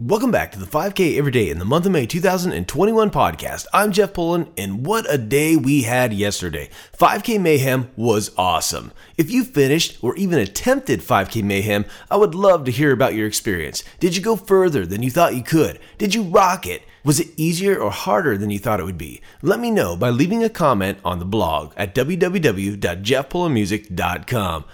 Welcome back to the 5K Every Day in the month of May 2021 podcast. I'm Jeff Pullen, and what a day we had yesterday. 5K Mayhem was awesome. If you finished or even attempted 5K Mayhem, I would love to hear about your experience. Did you go further than you thought you could? Did you rock it? Was it easier or harder than you thought it would be? Let me know by leaving a comment on the blog at www.jeffpullenmusic.com.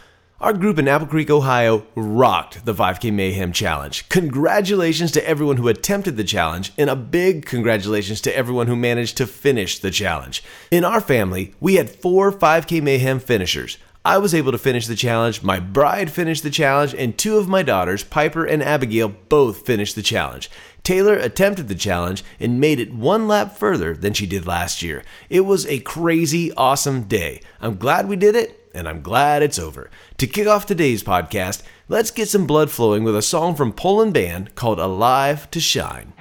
Our group in Apple Creek, Ohio rocked the 5K Mayhem Challenge. Congratulations to everyone who attempted the challenge, and a big congratulations to everyone who managed to finish the challenge. In our family, we had four 5K Mayhem finishers. I was able to finish the challenge, my bride finished the challenge, and two of my daughters, Piper and Abigail, both finished the challenge. Taylor attempted the challenge and made it one lap further than she did last year. It was a crazy, awesome day. I'm glad we did it, and I'm glad it's over. To kick off today's podcast, let's get some blood flowing with a song from Pullen Band called Alive to Shine.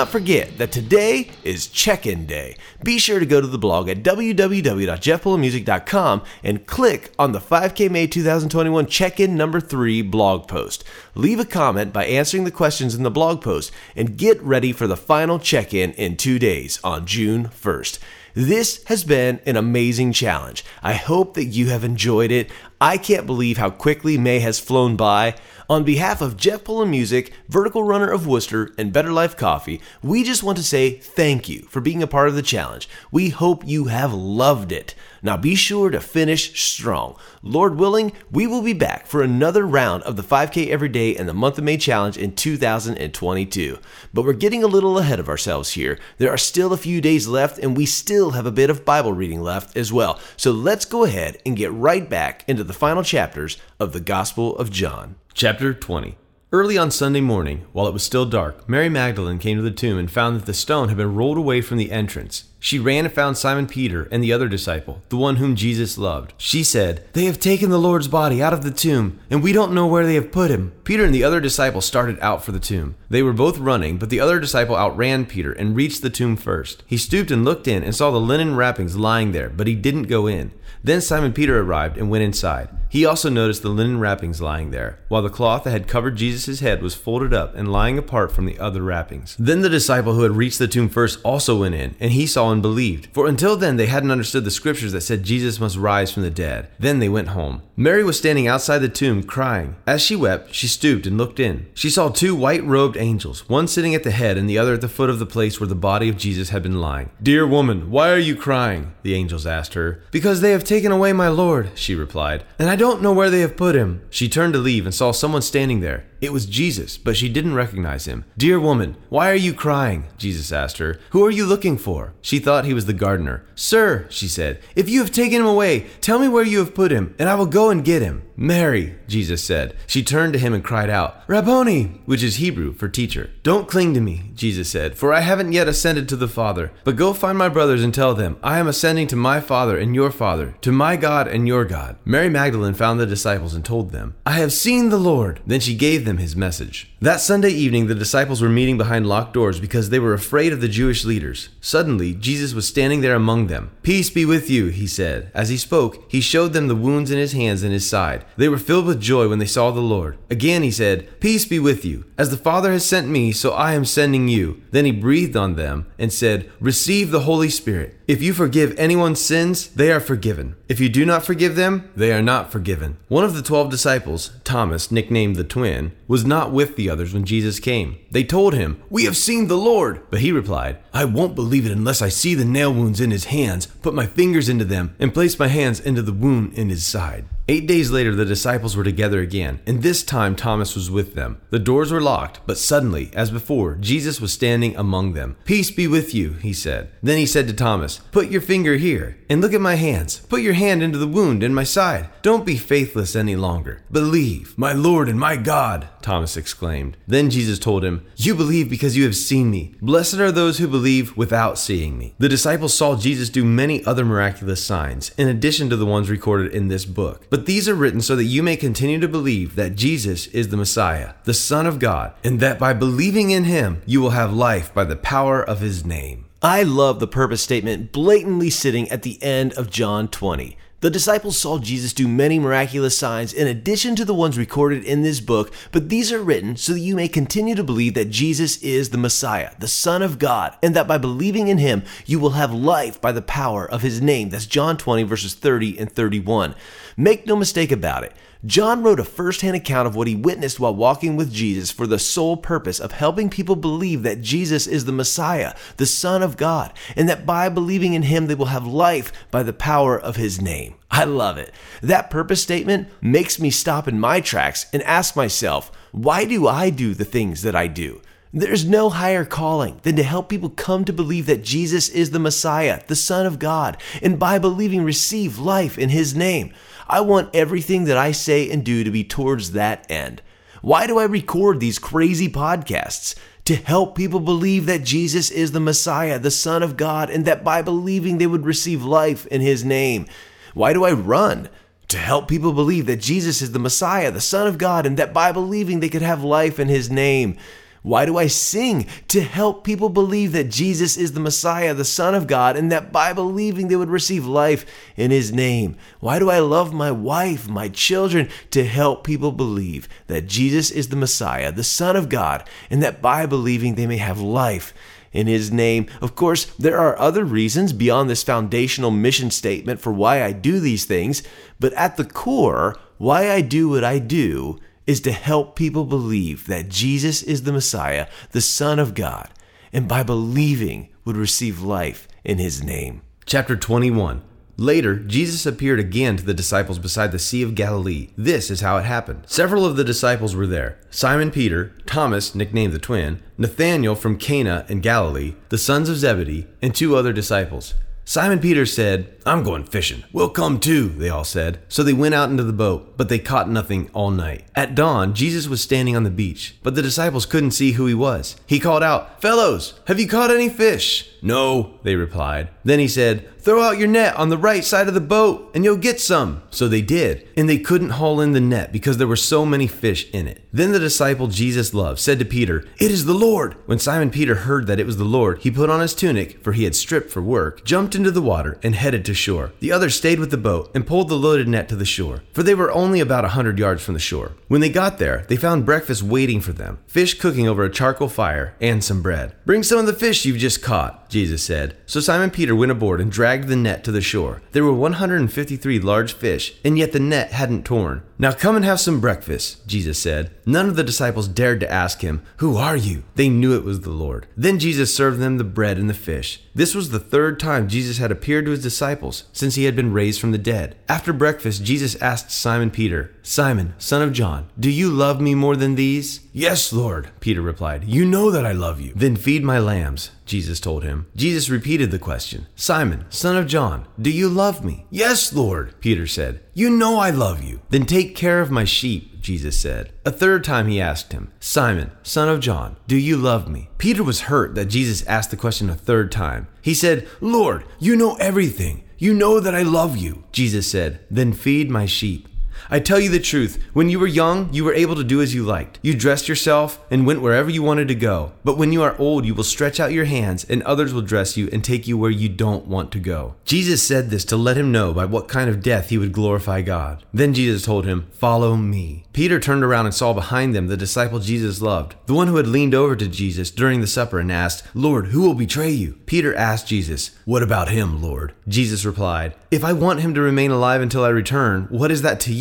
Not forget that today is check in day. Be sure to go to the blog at www.jeffpullenmusic.com and click on the 5K May 2021 check in number 3 blog post. Leave a comment by answering the questions in the blog post and get ready for the final check in in two days on June 1st. This has been an amazing challenge. I hope that you have enjoyed it. I can't believe how quickly May has flown by. On behalf of Jeff Pullen Music, Vertical Runner of Wooster, and Better Life Coffee, we just want to say thank you for being a part of the challenge. We hope you have loved it. Now be sure to finish strong. Lord willing, we will be back for another round of the 5K Every Day and the Month of May Challenge in 2022. But we're getting a little ahead of ourselves here. There are still a few days left, and we still have a bit of Bible reading left as well. So let's go ahead and get right back into the final chapters of the Gospel of John. Chapter 20 Early on Sunday morning, while it was still dark, Mary Magdalene came to the tomb and found that the stone had been rolled away from the entrance. She ran and found Simon Peter and the other disciple, the one whom Jesus loved. She said, They have taken the Lord's body out of the tomb, and we don't know where they have put him. Peter and the other disciple started out for the tomb. They were both running, but the other disciple outran Peter and reached the tomb first. He stooped and looked in and saw the linen wrappings lying there, but he didn't go in. Then Simon Peter arrived and went inside. He also noticed the linen wrappings lying there, while the cloth that had covered Jesus' head was folded up and lying apart from the other wrappings. Then the disciple who had reached the tomb first also went in, and he saw and believed. For until then they hadn't understood the scriptures that said Jesus must rise from the dead. Then they went home. Mary was standing outside the tomb crying. As she wept, she stooped and looked in. She saw two white robed angels, one sitting at the head and the other at the foot of the place where the body of Jesus had been lying. Dear woman, why are you crying? The angels asked her. Because they have taken away my Lord, she replied, and I don't know where they have put him. She turned to leave and saw someone standing there. It was Jesus, but she didn't recognize him. Dear woman, why are you crying? Jesus asked her. Who are you looking for? She thought he was the gardener. Sir, she said, if you have taken him away, tell me where you have put him, and I will go and get him. Mary, Jesus said. She turned to him and cried out, Rabboni, which is Hebrew for teacher. Don't cling to me, Jesus said, for I haven't yet ascended to the Father. But go find my brothers and tell them, I am ascending to my Father and your Father, to my God and your God. Mary Magdalene found the disciples and told them, I have seen the Lord. Then she gave them his message. That Sunday evening, the disciples were meeting behind locked doors because they were afraid of the Jewish leaders. Suddenly, Jesus was standing there among them. Peace be with you, he said. As he spoke, he showed them the wounds in his hands and his side. They were filled with joy when they saw the Lord. Again, he said, Peace be with you. As the Father has sent me, so I am sending you. Then he breathed on them and said, Receive the Holy Spirit. If you forgive anyone's sins, they are forgiven. If you do not forgive them, they are not forgiven. One of the twelve disciples, Thomas, nicknamed the twin, was not with the others when Jesus came. They told him, We have seen the Lord. But he replied, I won't believe it unless I see the nail wounds in his hands, put my fingers into them, and place my hands into the wound in his side. Eight days later, the disciples were together again, and this time Thomas was with them. The doors were locked, but suddenly, as before, Jesus was standing among them. Peace be with you, he said. Then he said to Thomas, Put your finger here, and look at my hands. Put your hand into the wound in my side. Don't be faithless any longer. Believe, my Lord and my God, Thomas exclaimed. Then Jesus told him, You believe because you have seen me. Blessed are those who believe without seeing me. The disciples saw Jesus do many other miraculous signs, in addition to the ones recorded in this book. But these are written so that you may continue to believe that Jesus is the Messiah, the Son of God, and that by believing in him, you will have life by the power of his name. I love the purpose statement blatantly sitting at the end of John 20. The disciples saw Jesus do many miraculous signs in addition to the ones recorded in this book, but these are written so that you may continue to believe that Jesus is the Messiah, the Son of God, and that by believing in him, you will have life by the power of his name. That's John 20, verses 30 and 31. Make no mistake about it. John wrote a first hand account of what he witnessed while walking with Jesus for the sole purpose of helping people believe that Jesus is the Messiah, the Son of God, and that by believing in him they will have life by the power of his name. I love it. That purpose statement makes me stop in my tracks and ask myself, why do I do the things that I do? There's no higher calling than to help people come to believe that Jesus is the Messiah, the Son of God, and by believing receive life in His name. I want everything that I say and do to be towards that end. Why do I record these crazy podcasts? To help people believe that Jesus is the Messiah, the Son of God, and that by believing they would receive life in His name. Why do I run? To help people believe that Jesus is the Messiah, the Son of God, and that by believing they could have life in His name. Why do I sing? To help people believe that Jesus is the Messiah, the Son of God, and that by believing they would receive life in His name. Why do I love my wife, my children? To help people believe that Jesus is the Messiah, the Son of God, and that by believing they may have life in his name. Of course, there are other reasons beyond this foundational mission statement for why I do these things, but at the core, why I do what I do is to help people believe that Jesus is the Messiah, the Son of God, and by believing would receive life in his name. Chapter 21 Later, Jesus appeared again to the disciples beside the Sea of Galilee. This is how it happened. Several of the disciples were there Simon Peter, Thomas, nicknamed the twin, Nathanael from Cana in Galilee, the sons of Zebedee, and two other disciples. Simon Peter said, I'm going fishing. We'll come too, they all said. So they went out into the boat, but they caught nothing all night. At dawn, Jesus was standing on the beach, but the disciples couldn't see who he was. He called out, Fellows, have you caught any fish? No, they replied. Then he said, Throw out your net on the right side of the boat, and you'll get some. So they did, and they couldn't haul in the net because there were so many fish in it. Then the disciple Jesus loved said to Peter, It is the Lord. When Simon Peter heard that it was the Lord, he put on his tunic, for he had stripped for work, jumped into the water, and headed to shore. The others stayed with the boat and pulled the loaded net to the shore, for they were only about a hundred yards from the shore. When they got there, they found breakfast waiting for them fish cooking over a charcoal fire, and some bread. Bring some of the fish you've just caught, Jesus said. So Simon Peter went aboard and dragged the net to the shore. There were 153 large fish, and yet the net hadn't torn. Now come and have some breakfast, Jesus said. None of the disciples dared to ask him, Who are you? They knew it was the Lord. Then Jesus served them the bread and the fish. This was the third time Jesus had appeared to his disciples since he had been raised from the dead. After breakfast, Jesus asked Simon Peter, Simon, son of John, do you love me more than these? Yes, Lord, Peter replied. You know that I love you. Then feed my lambs, Jesus told him. Jesus repeated the question Simon, son of John, do you love me? Yes, Lord, Peter said. You know I love you. Then take care of my sheep, Jesus said. A third time he asked him, Simon, son of John, do you love me? Peter was hurt that Jesus asked the question a third time. He said, Lord, you know everything. You know that I love you. Jesus said, Then feed my sheep. I tell you the truth, when you were young, you were able to do as you liked. You dressed yourself and went wherever you wanted to go. But when you are old, you will stretch out your hands, and others will dress you and take you where you don't want to go. Jesus said this to let him know by what kind of death he would glorify God. Then Jesus told him, Follow me. Peter turned around and saw behind them the disciple Jesus loved, the one who had leaned over to Jesus during the supper and asked, Lord, who will betray you? Peter asked Jesus, What about him, Lord? Jesus replied, If I want him to remain alive until I return, what is that to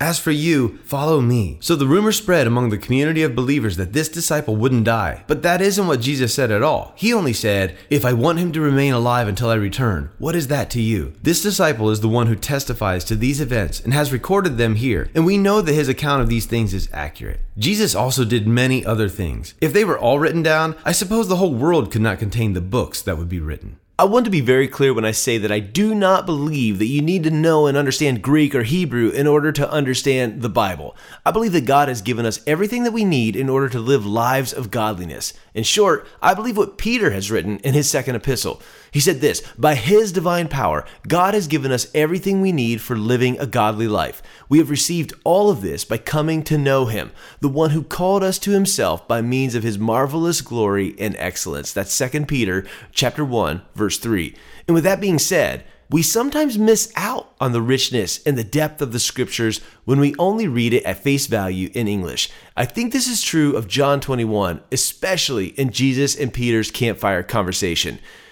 As for you, follow me. So the rumor spread among the community of believers that this disciple wouldn't die. But that isn't what Jesus said at all. He only said, If I want him to remain alive until I return, what is that to you? This disciple is the one who testifies to these events and has recorded them here, and we know that his account of these things is accurate. Jesus also did many other things. If they were all written down, I suppose the whole world could not contain the books that would be written. I want to be very clear when I say that I do not believe that you need to know and understand Greek or Hebrew in order to understand the Bible. I believe that God has given us everything that we need in order to live lives of godliness. In short, I believe what Peter has written in his second epistle. He said this By his divine power, God has given us everything we need for living a godly life. We have received all of this by coming to know him, the one who called us to himself by means of his marvelous glory and excellence. That's 2 Peter chapter 1, verse 3. And with that being said, we sometimes miss out on the richness and the depth of the scriptures when we only read it at face value in English. I think this is true of John 21, especially in Jesus and Peter's campfire conversation.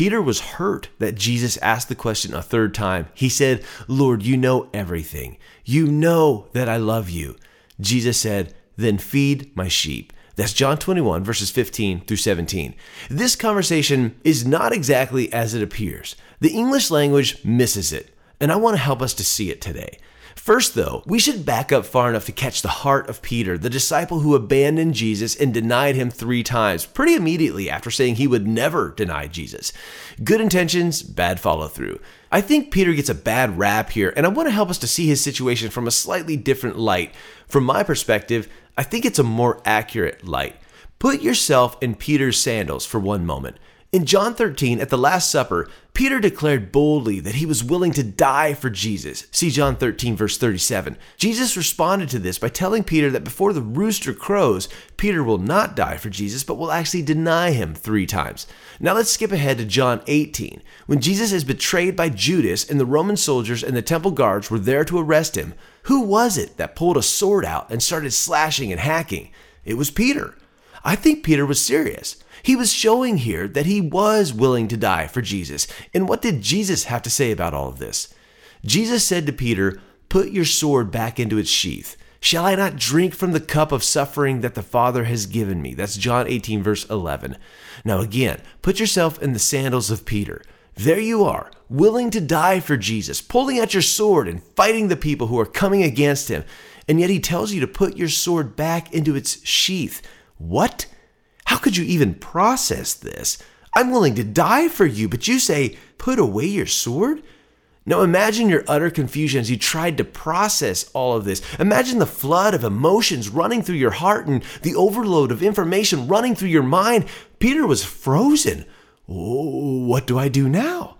Peter was hurt that Jesus asked the question a third time. He said, Lord, you know everything. You know that I love you. Jesus said, Then feed my sheep. That's John 21, verses 15 through 17. This conversation is not exactly as it appears. The English language misses it, and I want to help us to see it today. First, though, we should back up far enough to catch the heart of Peter, the disciple who abandoned Jesus and denied him three times, pretty immediately after saying he would never deny Jesus. Good intentions, bad follow through. I think Peter gets a bad rap here, and I want to help us to see his situation from a slightly different light. From my perspective, I think it's a more accurate light. Put yourself in Peter's sandals for one moment. In John 13, at the Last Supper, Peter declared boldly that he was willing to die for Jesus. See John 13, verse 37. Jesus responded to this by telling Peter that before the rooster crows, Peter will not die for Jesus, but will actually deny him three times. Now let's skip ahead to John 18. When Jesus is betrayed by Judas and the Roman soldiers and the temple guards were there to arrest him, who was it that pulled a sword out and started slashing and hacking? It was Peter. I think Peter was serious. He was showing here that he was willing to die for Jesus. And what did Jesus have to say about all of this? Jesus said to Peter, Put your sword back into its sheath. Shall I not drink from the cup of suffering that the Father has given me? That's John 18, verse 11. Now, again, put yourself in the sandals of Peter. There you are, willing to die for Jesus, pulling out your sword and fighting the people who are coming against him. And yet he tells you to put your sword back into its sheath. What? How could you even process this? I'm willing to die for you, but you say, put away your sword? Now imagine your utter confusion as you tried to process all of this. Imagine the flood of emotions running through your heart and the overload of information running through your mind. Peter was frozen. Oh, what do I do now?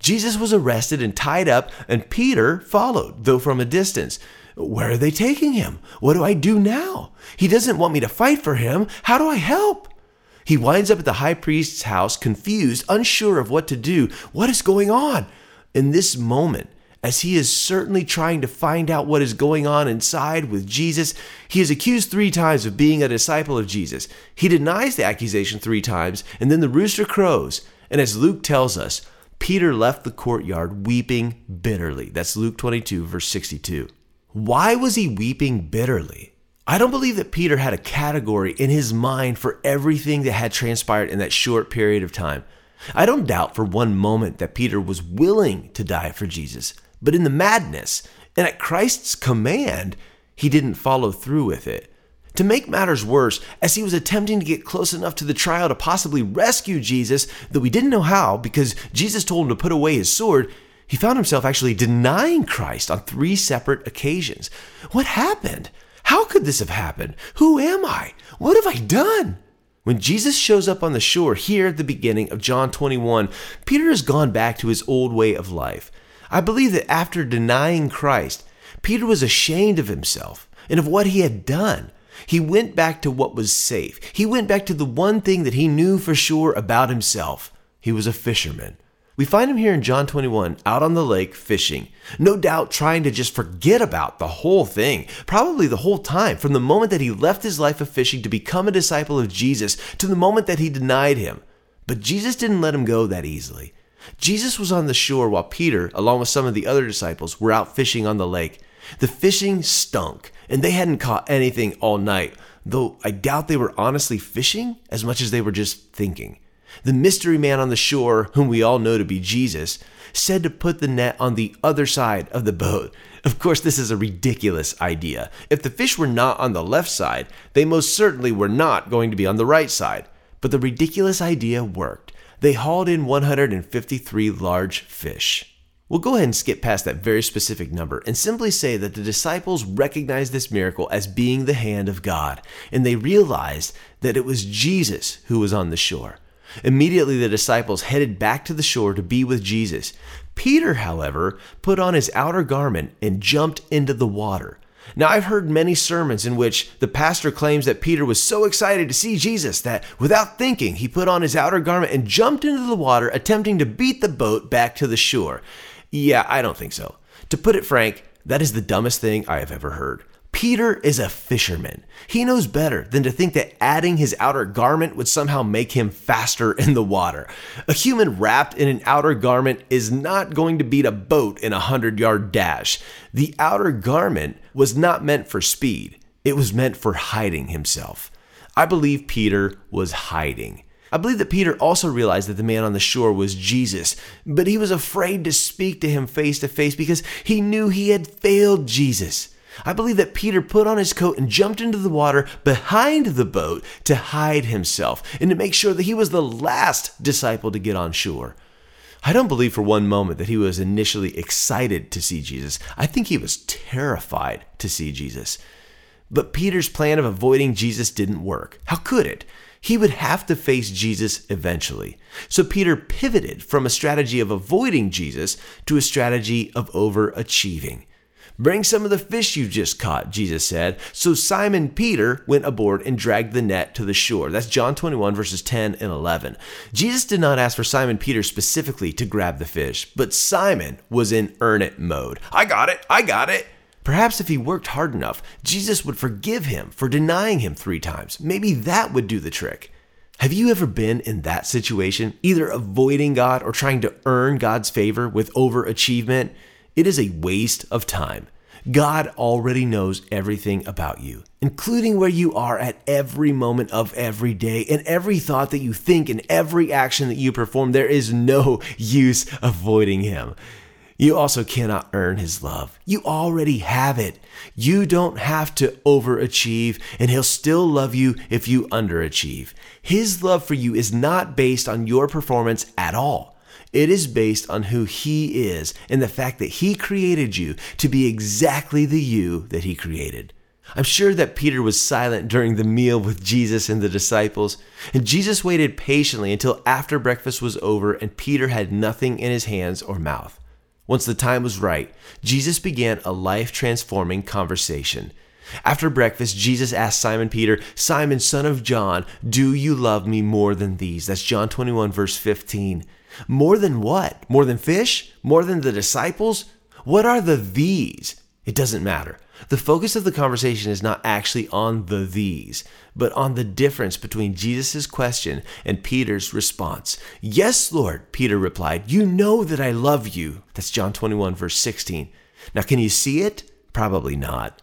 Jesus was arrested and tied up, and Peter followed, though from a distance. Where are they taking him? What do I do now? He doesn't want me to fight for him. How do I help? He winds up at the high priest's house, confused, unsure of what to do. What is going on? In this moment, as he is certainly trying to find out what is going on inside with Jesus, he is accused three times of being a disciple of Jesus. He denies the accusation three times, and then the rooster crows. And as Luke tells us, Peter left the courtyard weeping bitterly. That's Luke 22, verse 62. Why was he weeping bitterly? I don't believe that Peter had a category in his mind for everything that had transpired in that short period of time. I don't doubt for one moment that Peter was willing to die for Jesus, but in the madness and at Christ's command, he didn't follow through with it. To make matters worse, as he was attempting to get close enough to the trial to possibly rescue Jesus, though we didn't know how because Jesus told him to put away his sword, he found himself actually denying Christ on three separate occasions. What happened? How could this have happened? Who am I? What have I done? When Jesus shows up on the shore here at the beginning of John 21, Peter has gone back to his old way of life. I believe that after denying Christ, Peter was ashamed of himself and of what he had done. He went back to what was safe. He went back to the one thing that he knew for sure about himself. He was a fisherman. We find him here in John 21 out on the lake fishing, no doubt trying to just forget about the whole thing, probably the whole time, from the moment that he left his life of fishing to become a disciple of Jesus to the moment that he denied him. But Jesus didn't let him go that easily. Jesus was on the shore while Peter, along with some of the other disciples, were out fishing on the lake. The fishing stunk, and they hadn't caught anything all night, though I doubt they were honestly fishing as much as they were just thinking. The mystery man on the shore, whom we all know to be Jesus, said to put the net on the other side of the boat. Of course, this is a ridiculous idea. If the fish were not on the left side, they most certainly were not going to be on the right side. But the ridiculous idea worked. They hauled in 153 large fish. We'll go ahead and skip past that very specific number and simply say that the disciples recognized this miracle as being the hand of God, and they realized that it was Jesus who was on the shore. Immediately, the disciples headed back to the shore to be with Jesus. Peter, however, put on his outer garment and jumped into the water. Now, I've heard many sermons in which the pastor claims that Peter was so excited to see Jesus that without thinking, he put on his outer garment and jumped into the water, attempting to beat the boat back to the shore. Yeah, I don't think so. To put it frank, that is the dumbest thing I have ever heard. Peter is a fisherman. He knows better than to think that adding his outer garment would somehow make him faster in the water. A human wrapped in an outer garment is not going to beat a boat in a 100 yard dash. The outer garment was not meant for speed, it was meant for hiding himself. I believe Peter was hiding. I believe that Peter also realized that the man on the shore was Jesus, but he was afraid to speak to him face to face because he knew he had failed Jesus. I believe that Peter put on his coat and jumped into the water behind the boat to hide himself and to make sure that he was the last disciple to get on shore. I don't believe for one moment that he was initially excited to see Jesus. I think he was terrified to see Jesus. But Peter's plan of avoiding Jesus didn't work. How could it? He would have to face Jesus eventually. So Peter pivoted from a strategy of avoiding Jesus to a strategy of overachieving. Bring some of the fish you just caught, Jesus said. So Simon Peter went aboard and dragged the net to the shore. That's John 21, verses 10 and 11. Jesus did not ask for Simon Peter specifically to grab the fish, but Simon was in earn it mode. I got it, I got it. Perhaps if he worked hard enough, Jesus would forgive him for denying him three times. Maybe that would do the trick. Have you ever been in that situation, either avoiding God or trying to earn God's favor with overachievement? It is a waste of time. God already knows everything about you, including where you are at every moment of every day and every thought that you think and every action that you perform. There is no use avoiding Him. You also cannot earn His love. You already have it. You don't have to overachieve, and He'll still love you if you underachieve. His love for you is not based on your performance at all. It is based on who He is and the fact that He created you to be exactly the you that He created. I'm sure that Peter was silent during the meal with Jesus and the disciples, and Jesus waited patiently until after breakfast was over and Peter had nothing in his hands or mouth. Once the time was right, Jesus began a life transforming conversation. After breakfast, Jesus asked Simon Peter, Simon, son of John, do you love me more than these? That's John 21, verse 15. More than what? More than fish? More than the disciples? What are the these? It doesn't matter. The focus of the conversation is not actually on the these, but on the difference between Jesus' question and Peter's response. Yes, Lord, Peter replied, You know that I love you. That's John 21, verse 16. Now, can you see it? Probably not.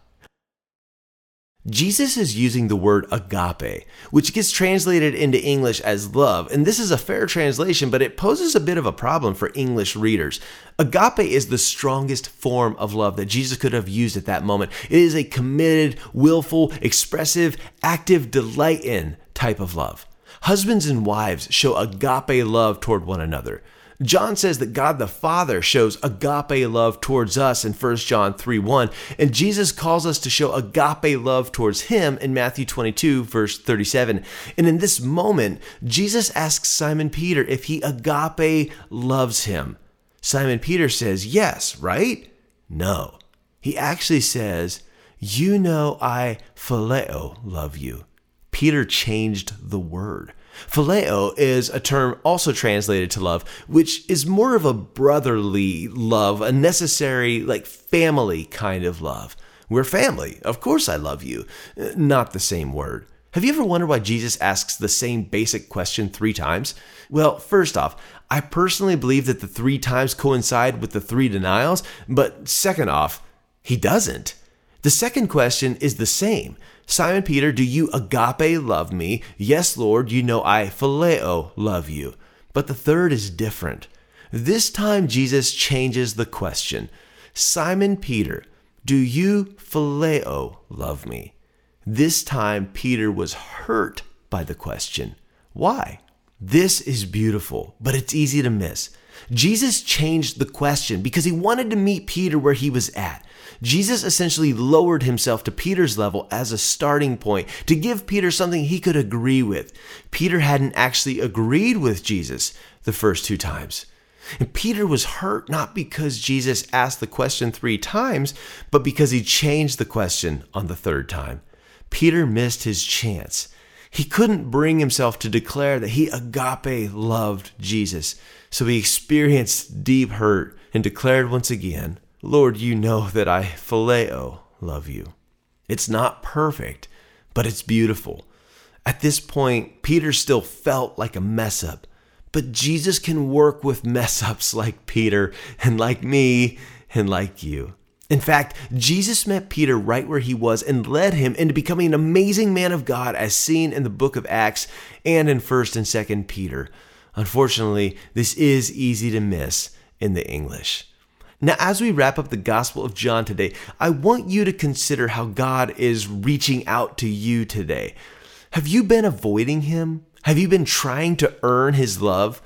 Jesus is using the word agape, which gets translated into English as love, and this is a fair translation, but it poses a bit of a problem for English readers. Agape is the strongest form of love that Jesus could have used at that moment. It is a committed, willful, expressive, active delight in type of love. Husbands and wives show agape love toward one another. John says that God the Father shows agape love towards us in 1 John 3 1, and Jesus calls us to show agape love towards him in Matthew 22, verse 37. And in this moment, Jesus asks Simon Peter if he agape loves him. Simon Peter says, Yes, right? No. He actually says, You know I phileo love you. Peter changed the word. Phileo is a term also translated to love, which is more of a brotherly love, a necessary, like family kind of love. We're family. Of course I love you. Uh, not the same word. Have you ever wondered why Jesus asks the same basic question three times? Well, first off, I personally believe that the three times coincide with the three denials, but second off, he doesn't. The second question is the same. Simon Peter, do you agape love me? Yes, Lord, you know I phileo love you. But the third is different. This time, Jesus changes the question Simon Peter, do you phileo love me? This time, Peter was hurt by the question. Why? This is beautiful, but it's easy to miss. Jesus changed the question because he wanted to meet Peter where he was at. Jesus essentially lowered himself to Peter's level as a starting point to give Peter something he could agree with. Peter hadn't actually agreed with Jesus the first two times. And Peter was hurt not because Jesus asked the question three times, but because he changed the question on the third time. Peter missed his chance. He couldn't bring himself to declare that he agape loved Jesus. So he experienced deep hurt and declared once again, Lord, you know that I phileo love you. It's not perfect, but it's beautiful. At this point, Peter still felt like a mess up, but Jesus can work with mess ups like Peter and like me and like you. In fact, Jesus met Peter right where he was and led him into becoming an amazing man of God as seen in the book of Acts and in 1st and 2nd Peter. Unfortunately, this is easy to miss in the English. Now, as we wrap up the Gospel of John today, I want you to consider how God is reaching out to you today. Have you been avoiding Him? Have you been trying to earn His love?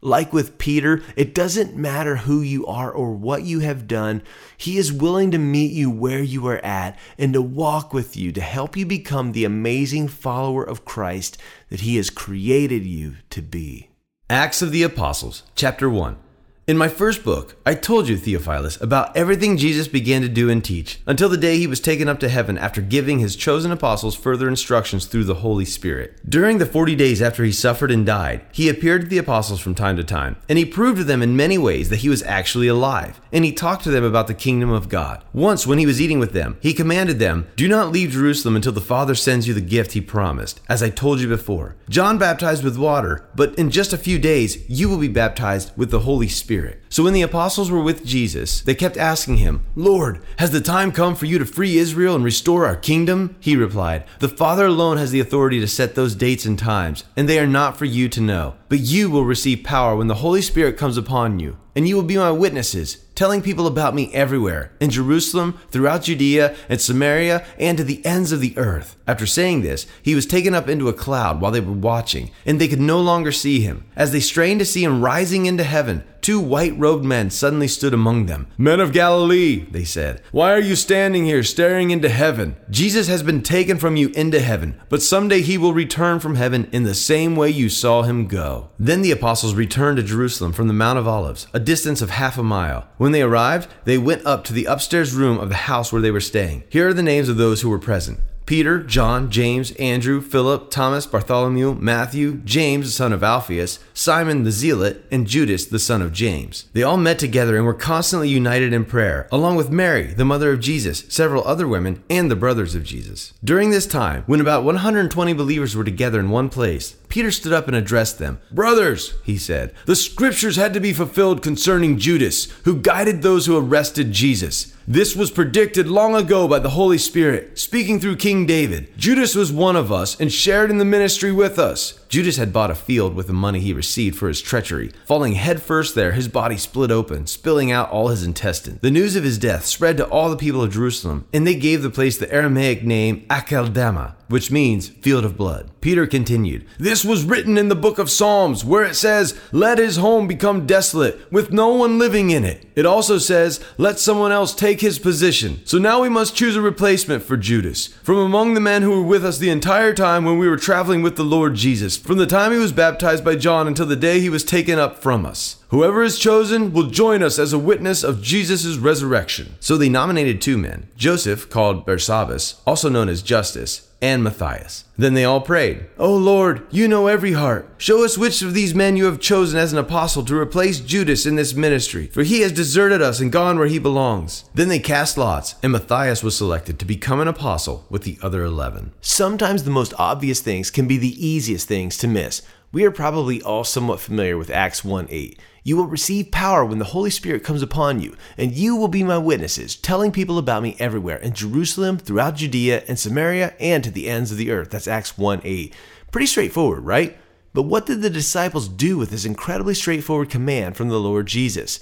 Like with Peter, it doesn't matter who you are or what you have done. He is willing to meet you where you are at and to walk with you to help you become the amazing follower of Christ that He has created you to be. Acts of the Apostles, Chapter 1. In my first book, I told you, Theophilus, about everything Jesus began to do and teach until the day he was taken up to heaven after giving his chosen apostles further instructions through the Holy Spirit. During the 40 days after he suffered and died, he appeared to the apostles from time to time, and he proved to them in many ways that he was actually alive, and he talked to them about the kingdom of God. Once, when he was eating with them, he commanded them, Do not leave Jerusalem until the Father sends you the gift he promised, as I told you before. John baptized with water, but in just a few days you will be baptized with the Holy Spirit. So when the apostles were with Jesus, they kept asking him, Lord, has the time come for you to free Israel and restore our kingdom? He replied, The Father alone has the authority to set those dates and times, and they are not for you to know. But you will receive power when the Holy Spirit comes upon you, and you will be my witnesses, telling people about me everywhere in Jerusalem, throughout Judea and Samaria, and to the ends of the earth. After saying this, he was taken up into a cloud while they were watching, and they could no longer see him. As they strained to see him rising into heaven, two white robed men suddenly stood among them. Men of Galilee, they said, why are you standing here staring into heaven? Jesus has been taken from you into heaven, but someday he will return from heaven in the same way you saw him go. Then the apostles returned to Jerusalem from the Mount of Olives, a distance of half a mile. When they arrived, they went up to the upstairs room of the house where they were staying. Here are the names of those who were present. Peter, John, James, Andrew, Philip, Thomas, Bartholomew, Matthew, James, the son of Alphaeus, Simon the Zealot, and Judas, the son of James. They all met together and were constantly united in prayer, along with Mary, the mother of Jesus, several other women, and the brothers of Jesus. During this time, when about 120 believers were together in one place, Peter stood up and addressed them. Brothers, he said, the scriptures had to be fulfilled concerning Judas, who guided those who arrested Jesus. This was predicted long ago by the Holy Spirit, speaking through King David. Judas was one of us and shared in the ministry with us. Judas had bought a field with the money he received for his treachery. Falling headfirst there, his body split open, spilling out all his intestines. The news of his death spread to all the people of Jerusalem, and they gave the place the Aramaic name Akeldama, which means field of blood. Peter continued, This was written in the book of Psalms, where it says, Let his home become desolate, with no one living in it. It also says, Let someone else take his position. So now we must choose a replacement for Judas. From among the men who were with us the entire time when we were traveling with the Lord Jesus, from the time he was baptized by John until the day he was taken up from us. Whoever is chosen will join us as a witness of Jesus' resurrection. So they nominated two men Joseph, called Barsabbas, also known as Justus, and Matthias. Then they all prayed, O Lord, you know every heart. Show us which of these men you have chosen as an apostle to replace Judas in this ministry, for he has deserted us and gone where he belongs. Then they cast lots, and Matthias was selected to become an apostle with the other eleven. Sometimes the most obvious things can be the easiest things to miss. We are probably all somewhat familiar with Acts 1 8. You will receive power when the Holy Spirit comes upon you, and you will be my witnesses, telling people about me everywhere in Jerusalem, throughout Judea and Samaria, and to the ends of the earth. That's Acts 1 8. Pretty straightforward, right? But what did the disciples do with this incredibly straightforward command from the Lord Jesus?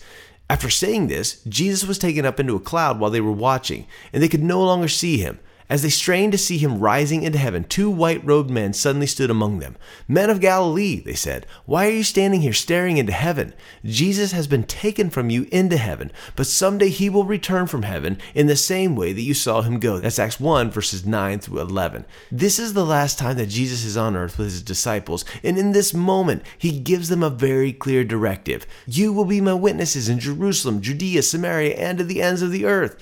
After saying this, Jesus was taken up into a cloud while they were watching, and they could no longer see him. As they strained to see him rising into heaven, two white robed men suddenly stood among them. Men of Galilee, they said, why are you standing here staring into heaven? Jesus has been taken from you into heaven, but someday he will return from heaven in the same way that you saw him go. That's Acts 1, verses 9 through 11. This is the last time that Jesus is on earth with his disciples, and in this moment, he gives them a very clear directive You will be my witnesses in Jerusalem, Judea, Samaria, and to the ends of the earth.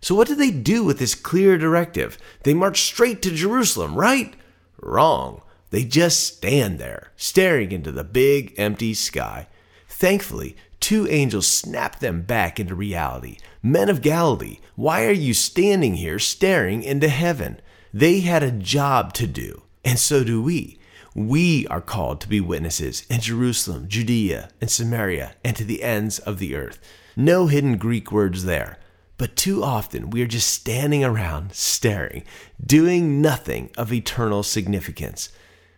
So, what did they do with this clear directive? They marched straight to Jerusalem, right? Wrong. They just stand there, staring into the big, empty sky. Thankfully, two angels snapped them back into reality. Men of Galilee, why are you standing here staring into heaven? They had a job to do, and so do we. We are called to be witnesses in Jerusalem, Judea, and Samaria, and to the ends of the earth. No hidden Greek words there. But too often we are just standing around, staring, doing nothing of eternal significance.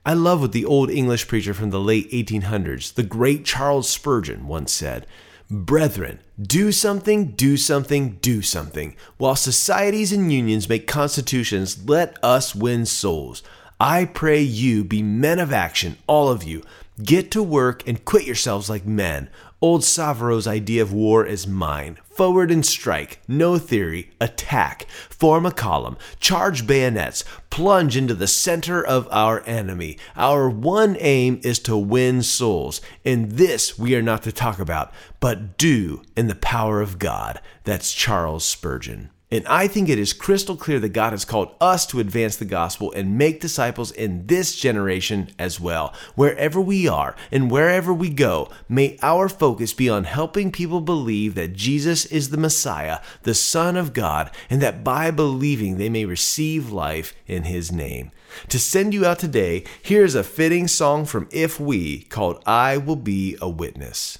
I love what the old English preacher from the late 1800s, the great Charles Spurgeon, once said Brethren, do something, do something, do something. While societies and unions make constitutions, let us win souls. I pray you be men of action, all of you. Get to work and quit yourselves like men. Old Suwarrow's idea of war is mine. Forward and strike, no theory, attack, form a column, charge bayonets, plunge into the center of our enemy. Our one aim is to win souls, and this we are not to talk about, but do in the power of God. That's Charles Spurgeon. And I think it is crystal clear that God has called us to advance the gospel and make disciples in this generation as well. Wherever we are and wherever we go, may our focus be on helping people believe that Jesus is the Messiah, the Son of God, and that by believing they may receive life in His name. To send you out today, here is a fitting song from If We called I Will Be a Witness.